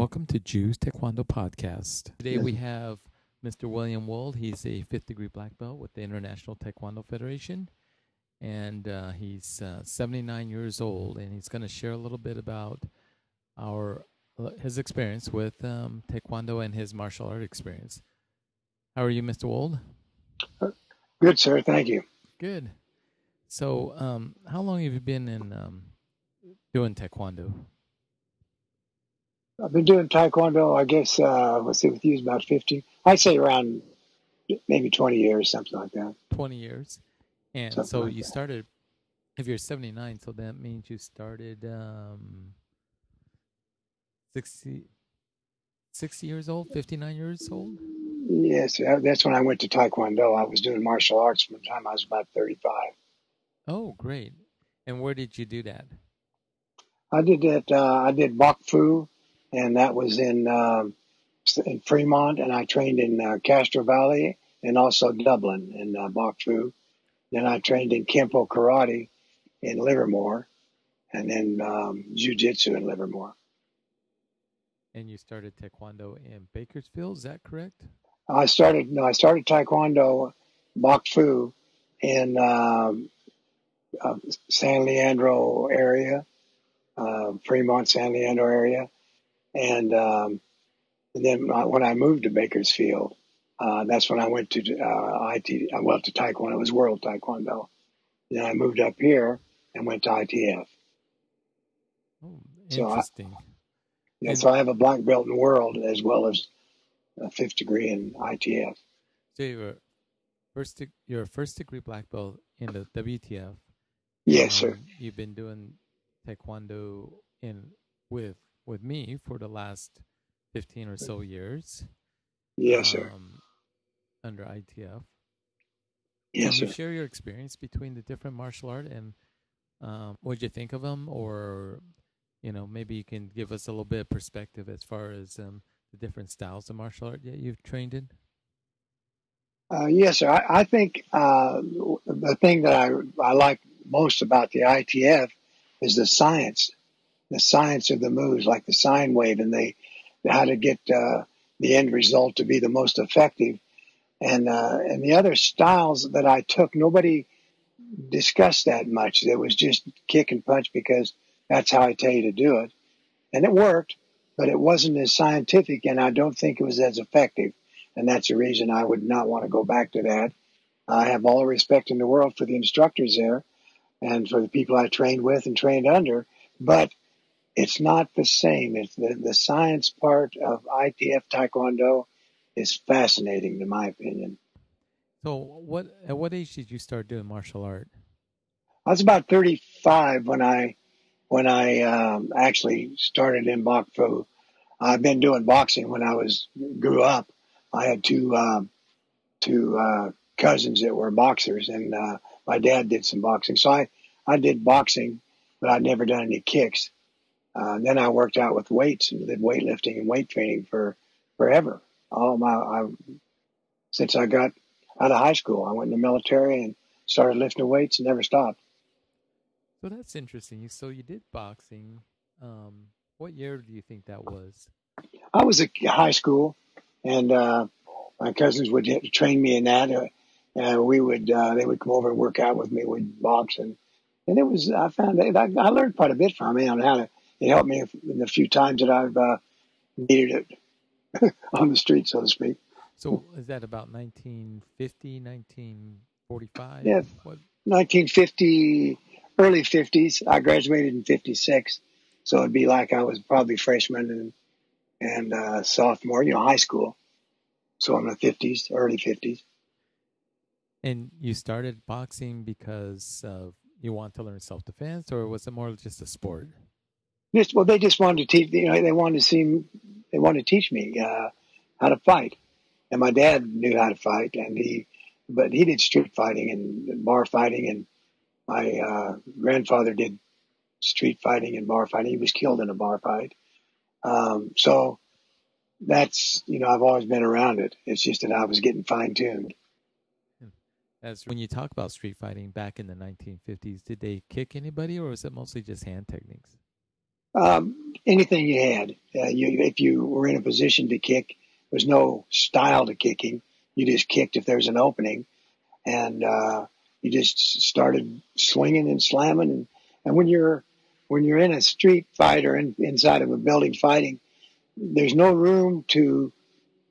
Welcome to Jews Taekwondo Podcast. Today we have Mr. William Wold. He's a fifth degree black belt with the International Taekwondo Federation. And uh, he's uh, 79 years old, and he's going to share a little bit about our uh, his experience with um, Taekwondo and his martial art experience. How are you, Mr. Wold? Good, sir. Thank you. Good. So, um, how long have you been in um, doing Taekwondo? I've been doing Taekwondo, I guess, uh, let's see, with you, about 50. I'd say around maybe 20 years, something like that. 20 years. And Something so like you that. started, if you're 79, so that means you started um, 60, 60 years old, 59 years old? Yes, that's when I went to Taekwondo. I was doing martial arts from the time I was about 35. Oh, great. And where did you do that? I did that, uh, I did Bok Fu, and that was in, um, in Fremont, and I trained in uh, Castro Valley and also Dublin in uh, Bok Fu. Then I trained in Kempo Karate in Livermore, and then um, Jiu Jitsu in Livermore. And you started Taekwondo in Bakersfield, is that correct? I started no, I started Taekwondo Bok Fu in um, uh, San Leandro area, uh, Fremont, San Leandro area, and um, and then uh, when I moved to Bakersfield, uh, that's when I went to uh, IT. I went to Taekwondo. It was World Taekwondo. Then I moved up here and went to ITF. Oh, So I- Yeah, And- so I have a black belt in World as well as a fifth degree in ITF. So you're first, deg- you're a first degree black belt in the WTF. Yes, sir. Um, You've been doing taekwondo in with with me for the last fifteen or so years. Yes, sir. Um, under ITF. Yes, Can sir. you share your experience between the different martial art and um, what you think of them, or you know maybe you can give us a little bit of perspective as far as um, the different styles of martial art that you've trained in. Uh, yes, sir. I, I think uh, the thing that I, I like most about the ITF is the science, the science of the moves, like the sine wave, and they how to get uh, the end result to be the most effective. And uh, and the other styles that I took, nobody discussed that much. It was just kick and punch because that's how I tell you to do it, and it worked, but it wasn't as scientific, and I don't think it was as effective and that's the reason I would not want to go back to that. I have all the respect in the world for the instructors there and for the people I trained with and trained under, but it's not the same. It's the, the science part of ITF Taekwondo is fascinating, in my opinion. So, what at what age did you start doing martial art? I was about 35 when I when I um, actually started in Bok Fu. I've been doing boxing when I was grew up. I had two um, two uh, cousins that were boxers, and uh, my dad did some boxing. So I I did boxing, but I'd never done any kicks. Uh, then I worked out with weights and did weightlifting and weight training for forever. All my I, since I got out of high school, I went in the military and started lifting weights and never stopped. So that's interesting. So you did boxing. Um, what year do you think that was? I was at high school, and uh, my cousins would train me in that. Uh, and we would uh, they would come over and work out with me. We'd box, and and it was I found that I, I learned quite a bit from it on how to. It helped me in the few times that I've uh, needed it on the street, so to speak. So is that about 1950, 1945? Yeah. What? 1950, early 50s. I graduated in 56, so it'd be like I was probably freshman and and uh, sophomore, you know, high school. So I'm in the 50s, early 50s. And you started boxing because of you want to learn self defense, or was it more just a sport? Just well, they just wanted to teach. You know, they wanted to see. They wanted to teach me uh, how to fight, and my dad knew how to fight, and he, but he did street fighting and bar fighting, and my uh, grandfather did street fighting and bar fighting. He was killed in a bar fight. Um, so that's you know I've always been around it. It's just that I was getting fine tuned. As when you talk about street fighting back in the 1950s, did they kick anybody, or was it mostly just hand techniques? Um, anything you had. Uh, you, if you were in a position to kick, there was no style to kicking. You just kicked if there's an opening, and uh, you just started swinging and slamming. And, and when you're when you're in a street fight or in, inside of a building fighting, there's no room to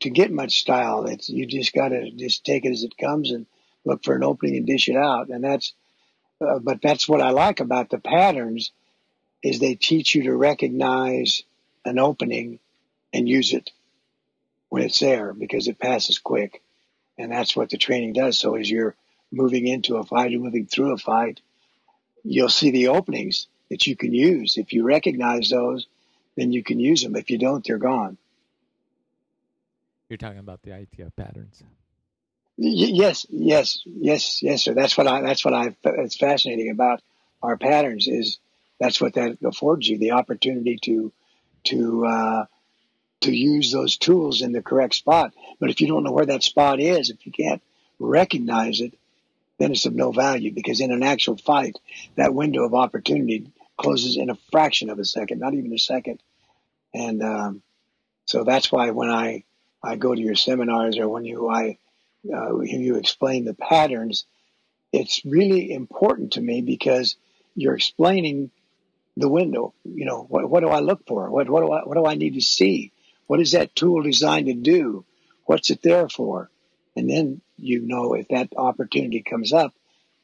to get much style. It's you just got to just take it as it comes and look for an opening and dish it out. And that's uh, but that's what I like about the patterns is they teach you to recognize an opening and use it when it's there because it passes quick. And that's what the training does. So as you're moving into a fight or moving through a fight, you'll see the openings that you can use. If you recognize those, then you can use them. If you don't, they're gone. You're talking about the ITF patterns. Y- yes, yes, yes, yes, sir. That's what I. That's what I. It's fascinating about our patterns is that's what that affords you the opportunity to to uh, to use those tools in the correct spot. But if you don't know where that spot is, if you can't recognize it, then it's of no value because in an actual fight, that window of opportunity closes in a fraction of a second, not even a second. And um, so that's why when I I go to your seminars or when you I uh, hear you explain the patterns, it's really important to me because you're explaining the window. You know, what, what do I look for? What, what do I, what do I need to see? What is that tool designed to do? What's it there for? And then you know if that opportunity comes up,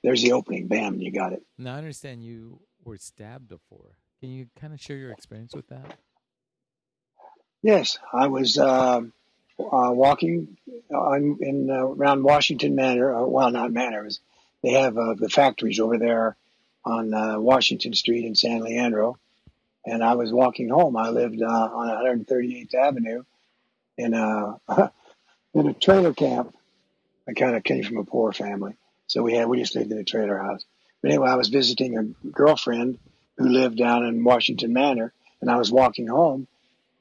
there's the opening. Bam, you got it. Now I understand you were stabbed before. Can you kind of share your experience with that? Yes, I was uh, uh, walking on, in uh, around Washington Manor. Uh, well, not Manor. Was, they have uh, the factories over there on uh, Washington Street in San Leandro, and I was walking home. I lived uh, on 138th Avenue in a in a trailer camp. I kind of came from a poor family, so we had we just lived in a trailer house. But anyway, I was visiting a girlfriend who lived down in Washington Manor, and I was walking home,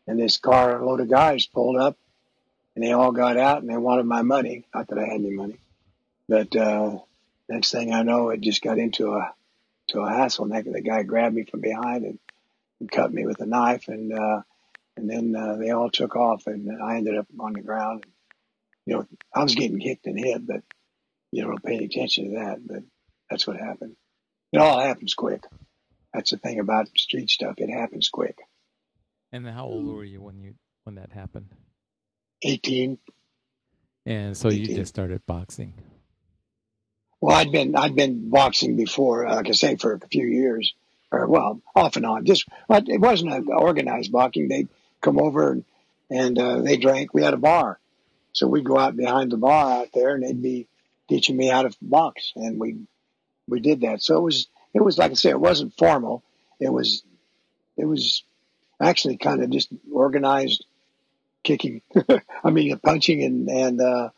and this car a load of guys pulled up, and they all got out and they wanted my money. Not that I had any money, but uh, next thing I know, it just got into a to a hassle. And the guy grabbed me from behind and, and cut me with a knife, and uh, and then uh, they all took off, and I ended up on the ground. And, You know, I was getting kicked and hit, but you don't pay any attention to that. But that's what happened. It all happens quick. That's the thing about street stuff. It happens quick. And how old were you when you when that happened? 18. And so 18. you just started boxing. Well, I'd been I'd been boxing before, uh, like I say, for a few years, or well, off and on. Just but it wasn't an organized boxing. They'd come over and, and uh, they drank. We had a bar, so we'd go out behind the bar out there, and they'd be teaching me how to box, and we we did that. So it was it was like I say, it wasn't formal. It was it was actually kind of just organized kicking. I mean, punching and and uh,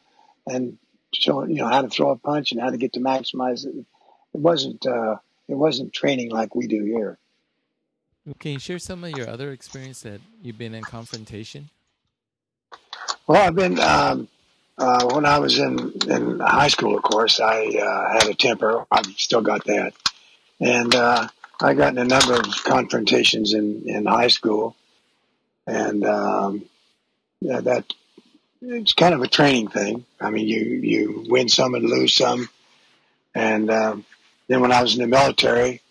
and showing you know how to throw a punch and how to get to maximize it. It wasn't uh, it wasn't training like we do here. Can you share some of your other experience that you've been in confrontation? Well, I've been um, uh, when I was in in high school. Of course, I uh, had a temper. I've still got that, and uh, I got in a number of confrontations in in high school, and um, yeah, that it's kind of a training thing. I mean, you you win some and lose some, and um, then when I was in the military,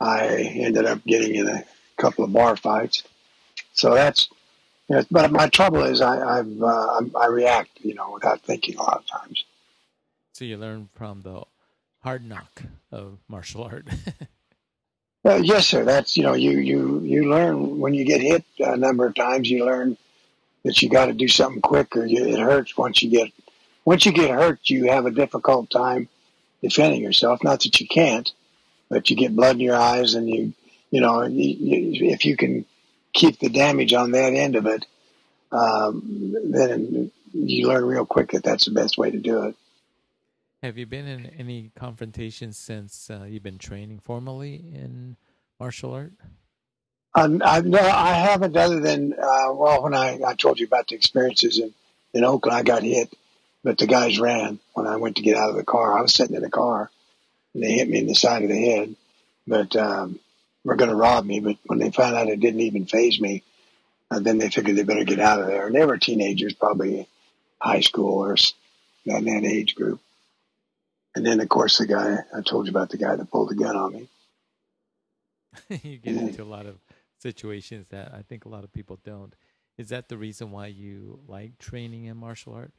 I ended up getting in a couple of bar fights. So that's, you know, but my trouble is I I've, uh, I react, you know, without thinking a lot of times. So you learn from the hard knock of martial art. uh, yes, sir. That's you know you you you learn when you get hit a number of times. You learn that you got to do something quick or you, it hurts once you get once you get hurt you have a difficult time defending yourself. Not that you can't but you get blood in your eyes and you you know you, if you can keep the damage on that end of it um, then you learn real quick that that's the best way to do it. Have you been in any confrontations since uh, you've been training formally in martial art um, I, no, I haven't. Other than uh, well, when I, I told you about the experiences in in Oakland, I got hit, but the guys ran when I went to get out of the car. I was sitting in the car, and they hit me in the side of the head. But um, were going to rob me, but when they found out it didn't even faze me, uh, then they figured they better get out of there. And they were teenagers, probably high school or in that age group. And then, of course, the guy I told you about the guy that pulled the gun on me. you get into a lot of situations that I think a lot of people don't. Is that the reason why you like training in martial art?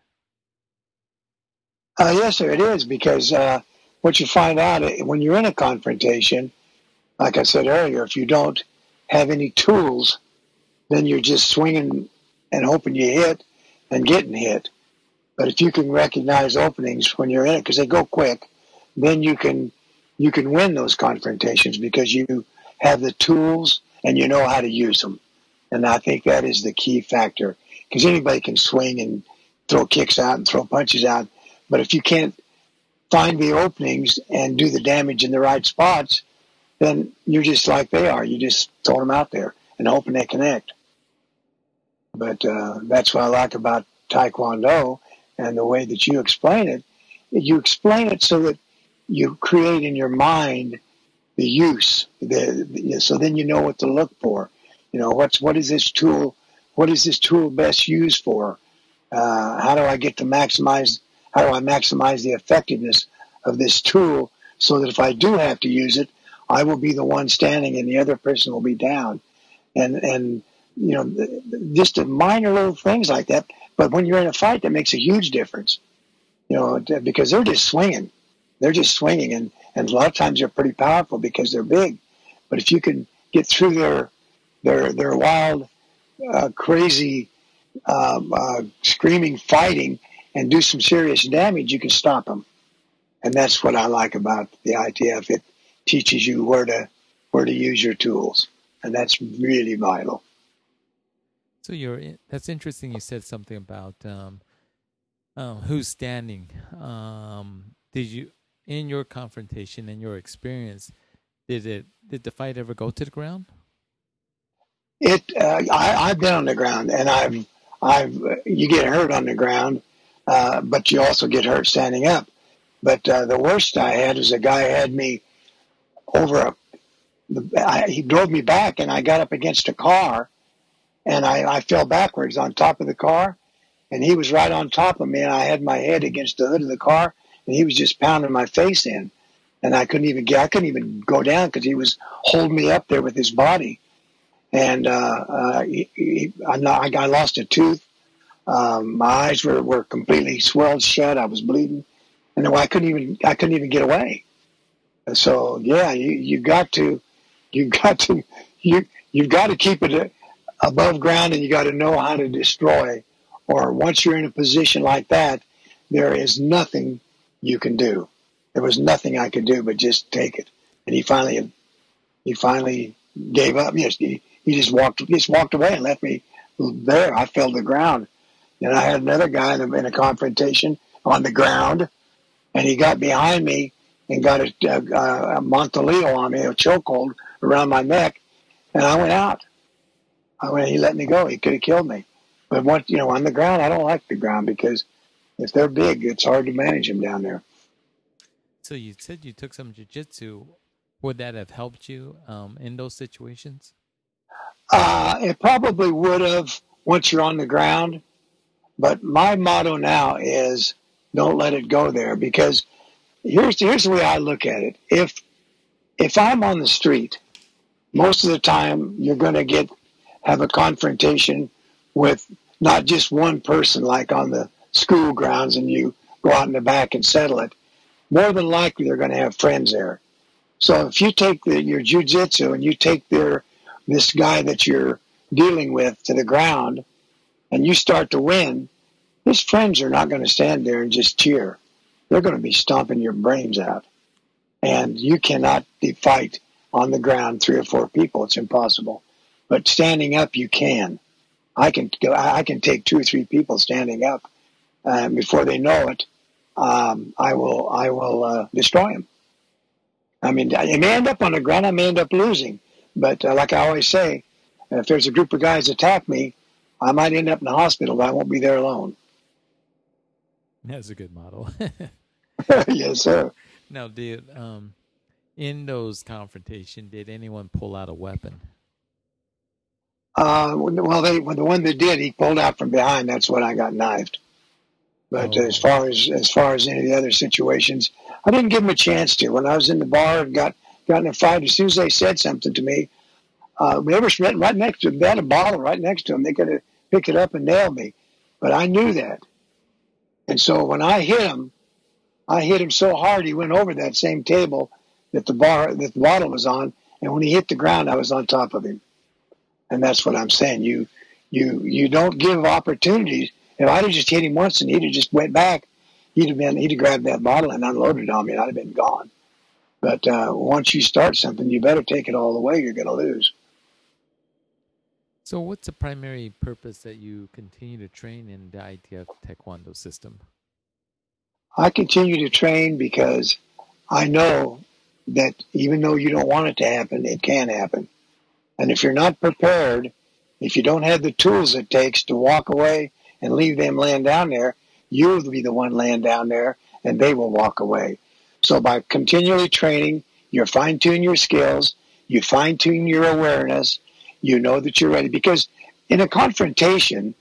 Uh, yes, sir, it is because uh, what you find out eh, when you're in a confrontation, like I said earlier, if you don't have any tools, then you're just swinging and hoping you hit and getting hit. But if you can recognize openings when you're in it, because they go quick, then you can you can win those confrontations because you have the tools and you know how to use them. And I think that is the key factor because anybody can swing and throw kicks out and throw punches out, but if you can't find the openings and do the damage in the right spots, then you're just like they are. You just throw them out there and hoping they connect. But uh, that's what I like about Taekwondo and the way that you explain it. You explain it so that you create in your mind the use. The, the, so then you know what to look for. You know what's what is this tool? What is this tool best used for? Uh, how do I get to maximize? How do I maximize the effectiveness of this tool so that if I do have to use it, I will be the one standing and the other person will be down. And and you know just the minor little things like that. But when you're in a fight, that makes a huge difference. You know because they're just swinging, they're just swinging, and and a lot of times they're pretty powerful because they're big. But if you can get through their their their wild, uh, crazy, um, uh, screaming fighting and do some serious damage, you can stop them. And that's what I like about the ITF. It teaches you where to where to use your tools, and that's really vital. So you're that's interesting. You said something about um, um, who's standing. Um, did you in your confrontation and your experience? Did it did the fight ever go to the ground? It uh, I, I've been on the ground, and I've I've you get hurt on the ground, uh, but you also get hurt standing up. But uh, the worst I had was a guy had me over he drove me back, and I got up against a car, and I, I fell backwards on top of the car, and he was right on top of me, and I had my head against the hood of the car, and he was just pounding my face in, and I couldn't even get. I couldn't even go down because he was holding me up there with his body, and uh, uh, he, he, I, I lost a tooth. Um, my eyes were, were completely swelled shut. I was bleeding and I couldn't even I couldn't even get away. So yeah, you you got to you got to you you've got to keep it above ground, and you got to know how to destroy. Or once you're in a position like that, there is nothing you can do. There was nothing I could do but just take it. And he finally he finally gave up. Yes, he, he just walked just walked away and left me there. I fell to the ground. And I had another guy in a, in a confrontation on the ground and he got behind me and got a, a, a mata leão on me, a chokehold around my neck, and I went out. I went, he let me go. He could have killed me. But once, you know, on the ground, I don't like the ground because if they're big, it's hard to manage them down there. So you said you took some jujitsu. Would that have helped you um, in those situations? Uh, it probably would have once you're on the ground. But my motto now is don't let it go there because here's here's the way I look at it. If if I'm on the street, most of the time you're going to get have a confrontation with not just one person like on the school grounds and you go out in the back and settle it. More than likely they're going to have friends there. So if you take the, your jujitsu and you take their this guy that you're dealing with to the ground and you start to win, his friends are not going to stand there and just cheer. They're going to be stomping your brains out. And you cannot fight on the ground three or four people. It's impossible. But standing up, you can. I can. I can take two or three people standing up, and before they know it, um, I will. I will uh, destroy them. I mean, I may end up on the ground. I may end up losing. But uh, like I always say, if there's a group of guys attack me, I might end up in the hospital, but I won't be there alone. That's a good model. yes, sir. Now, did um, in those confrontation, did anyone pull out a weapon? Uh, well, they when the one that did, he pulled out from behind. That's when I got knifed. But oh. as far as as far as any of the other situations, I didn't give him a chance to. When I was in the bar and got got in a fight, as soon as they said something to me, uh, they were right next to them. They had a bottle right next to them. They could have picked it up and nailed me, but I knew that. And so when I hit him, I hit him so hard he went over that same table that the bar that the bottle was on, and when he hit the ground, I was on top of him. And that's what I'm saying. You you you don't give opportunities. If I'd have just hit him once and he'd have just went back, he'd have been he'd have grabbed that bottle and unloaded it on me, and I'd have been gone. But uh, once you start something, you better take it all the way. You're going to lose. So, what's the primary purpose that you continue to train in the ITF Taekwondo system? I continue to train because I know that even though you don't want it to happen, it can happen. And if you're not prepared, if you don't have the tools it takes to walk away and leave them laying down there, you'll be the one laying down there and they will walk away. So by continually training, you fine tune your skills, you fine tune your awareness, you know that you're ready. Because in a confrontation,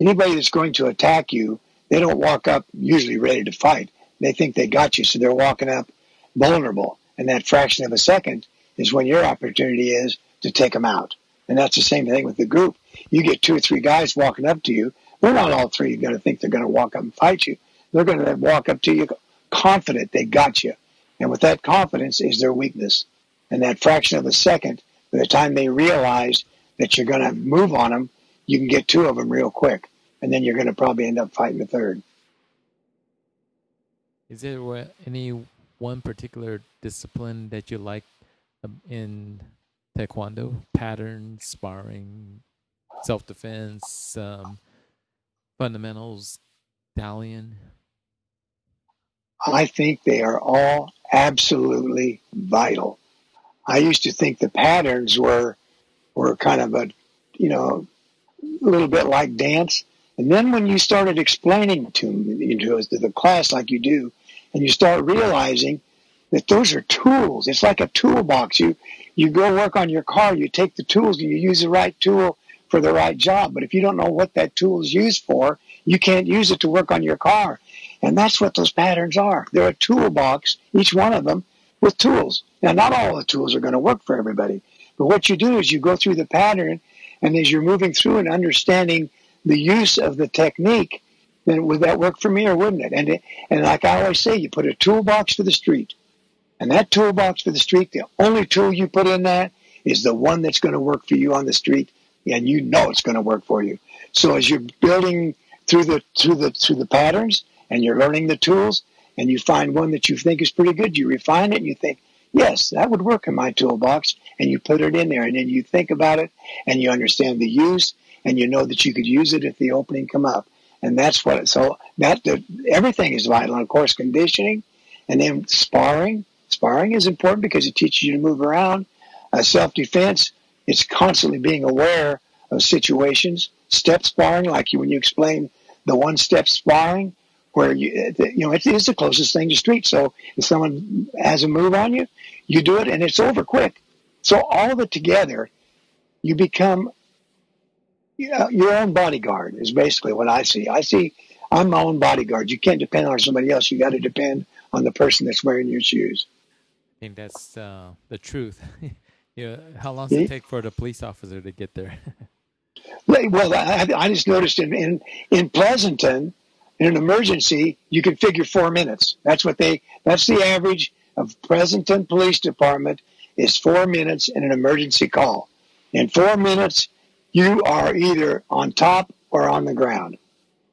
anybody that's going to attack you, they don't walk up usually ready to fight. They think they got you, so they're walking up vulnerable. And that fraction of a second is when your opportunity is to take them out. And that's the same thing with the group. You get two or three guys walking up to you. They're not all three going to think they're going to walk up and fight you. They're going to walk up to you confident they got you. And with that confidence is their weakness. And that fraction of a second, by the time they realize that you're going to move on them, you can get two of them real quick. And then you're going to probably end up fighting the third. Is there any one particular discipline that you like um, in Taekwondo? Patterns, sparring, self defense, um, fundamentals, Dallyon? I think they are all absolutely vital. I used to think the patterns were were kind of a you know a little bit like dance. And then when you started explaining to me to the class like you do, and you start realizing that those are tools. It's like a toolbox. You you go work on your car, you take the tools and you use the right tool for the right job. But if you don't know what that tool is used for, you can't use it to work on your car. And that's what those patterns are. They're a toolbox, each one of them, with tools. Now, not all the tools are going to work for everybody, but what you do is you go through the pattern, and as you're moving through and understanding the use of the technique, then would that work for me or wouldn't it? And, it, and like I always say, you put a toolbox for the street. And that toolbox for the street, the only tool you put in that is the one that's going to work for you on the street, and you know it's going to work for you. So as you're building through the through the through the patterns, and you're learning the tools and you find one that you think is pretty good, you refine it and you think, yes, that would work in my toolbox, and you put it in there, and then you think about it and you understand the use, and you know that you could use it if the opening come up, and that's what. So that the, everything is vital. And of course, conditioning, and then sparring. Sparring is important because it teaches you to move around. Uh, Self defense. It's constantly being aware of situations. Step sparring, like you when you explain the one step sparring, where you you know it is the closest thing to street. So if someone has a move on you, you do it and it's over quick. So all of it together, you become your own bodyguard. Is basically what I see. I see I'm my own bodyguard. You can't depend on somebody else. You got to depend on the person that's wearing your shoes. I think that's uh, the truth. know, how long does it take for the police officer to get there? well, I, I just noticed in, in in Pleasanton, in an emergency, you can figure four minutes. That's what they. That's the average of Pleasanton Police Department is four minutes in an emergency call. In four minutes, you are either on top or on the ground.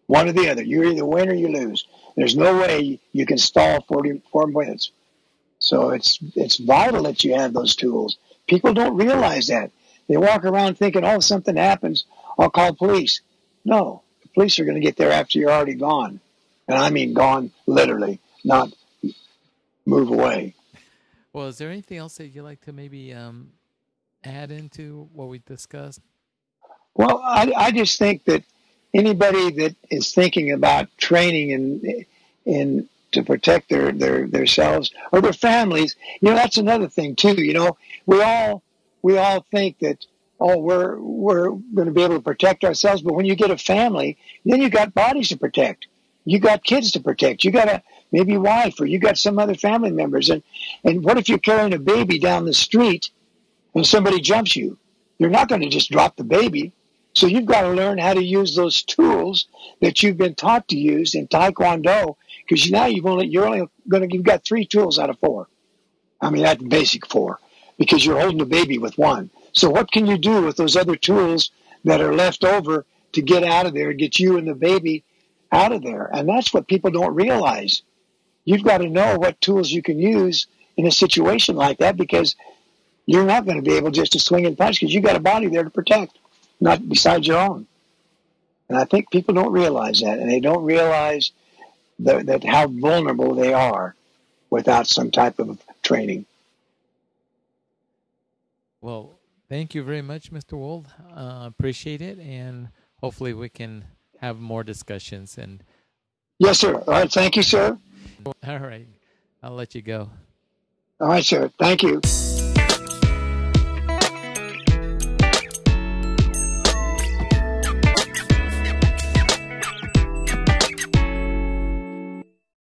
One or the other. You either win or you lose. There's no way you can stall 44 minutes. So it's it's vital that you have those tools. People don't realize that. They walk around thinking, oh, something happens, I'll call police. No, the police are going to get there after you're already gone. And I mean gone literally, not move away. Well, is there anything else that you'd like to maybe um, add into what we discussed? Well, I, I just think that anybody that is thinking about training in in to protect their, their themselves or their families. You know, that's another thing too. You know, we all we all think that oh we're we're going to be able to protect ourselves, but when you get a family, then you got bodies to protect. You got kids to protect. You got a maybe wife or you got some other family members. And and what if you're carrying a baby down the street and somebody jumps you? You're not going to just drop the baby. So you've got to learn how to use those tools that you've been taught to use in Taekwondo because now you've only you're only going to you've got three tools out of four. I mean that's basic four because you're holding a baby with one. So what can you do with those other tools that are left over to get out of there and get you and the baby out of there? And that's what people don't realize. You've got to know what tools you can use in a situation like that because you're not going to be able just to swing and punch because you've got a body there to protect, not besides your own. And I think people don't realize that, and they don't realize that, that how vulnerable they are without some type of training. Well, thank you very much, Mr. Wold. Uh, appreciate it, and hopefully we can have more discussions. And yes, sir. All right, thank you, sir. All right, I'll let you go. All right, sir. Thank you.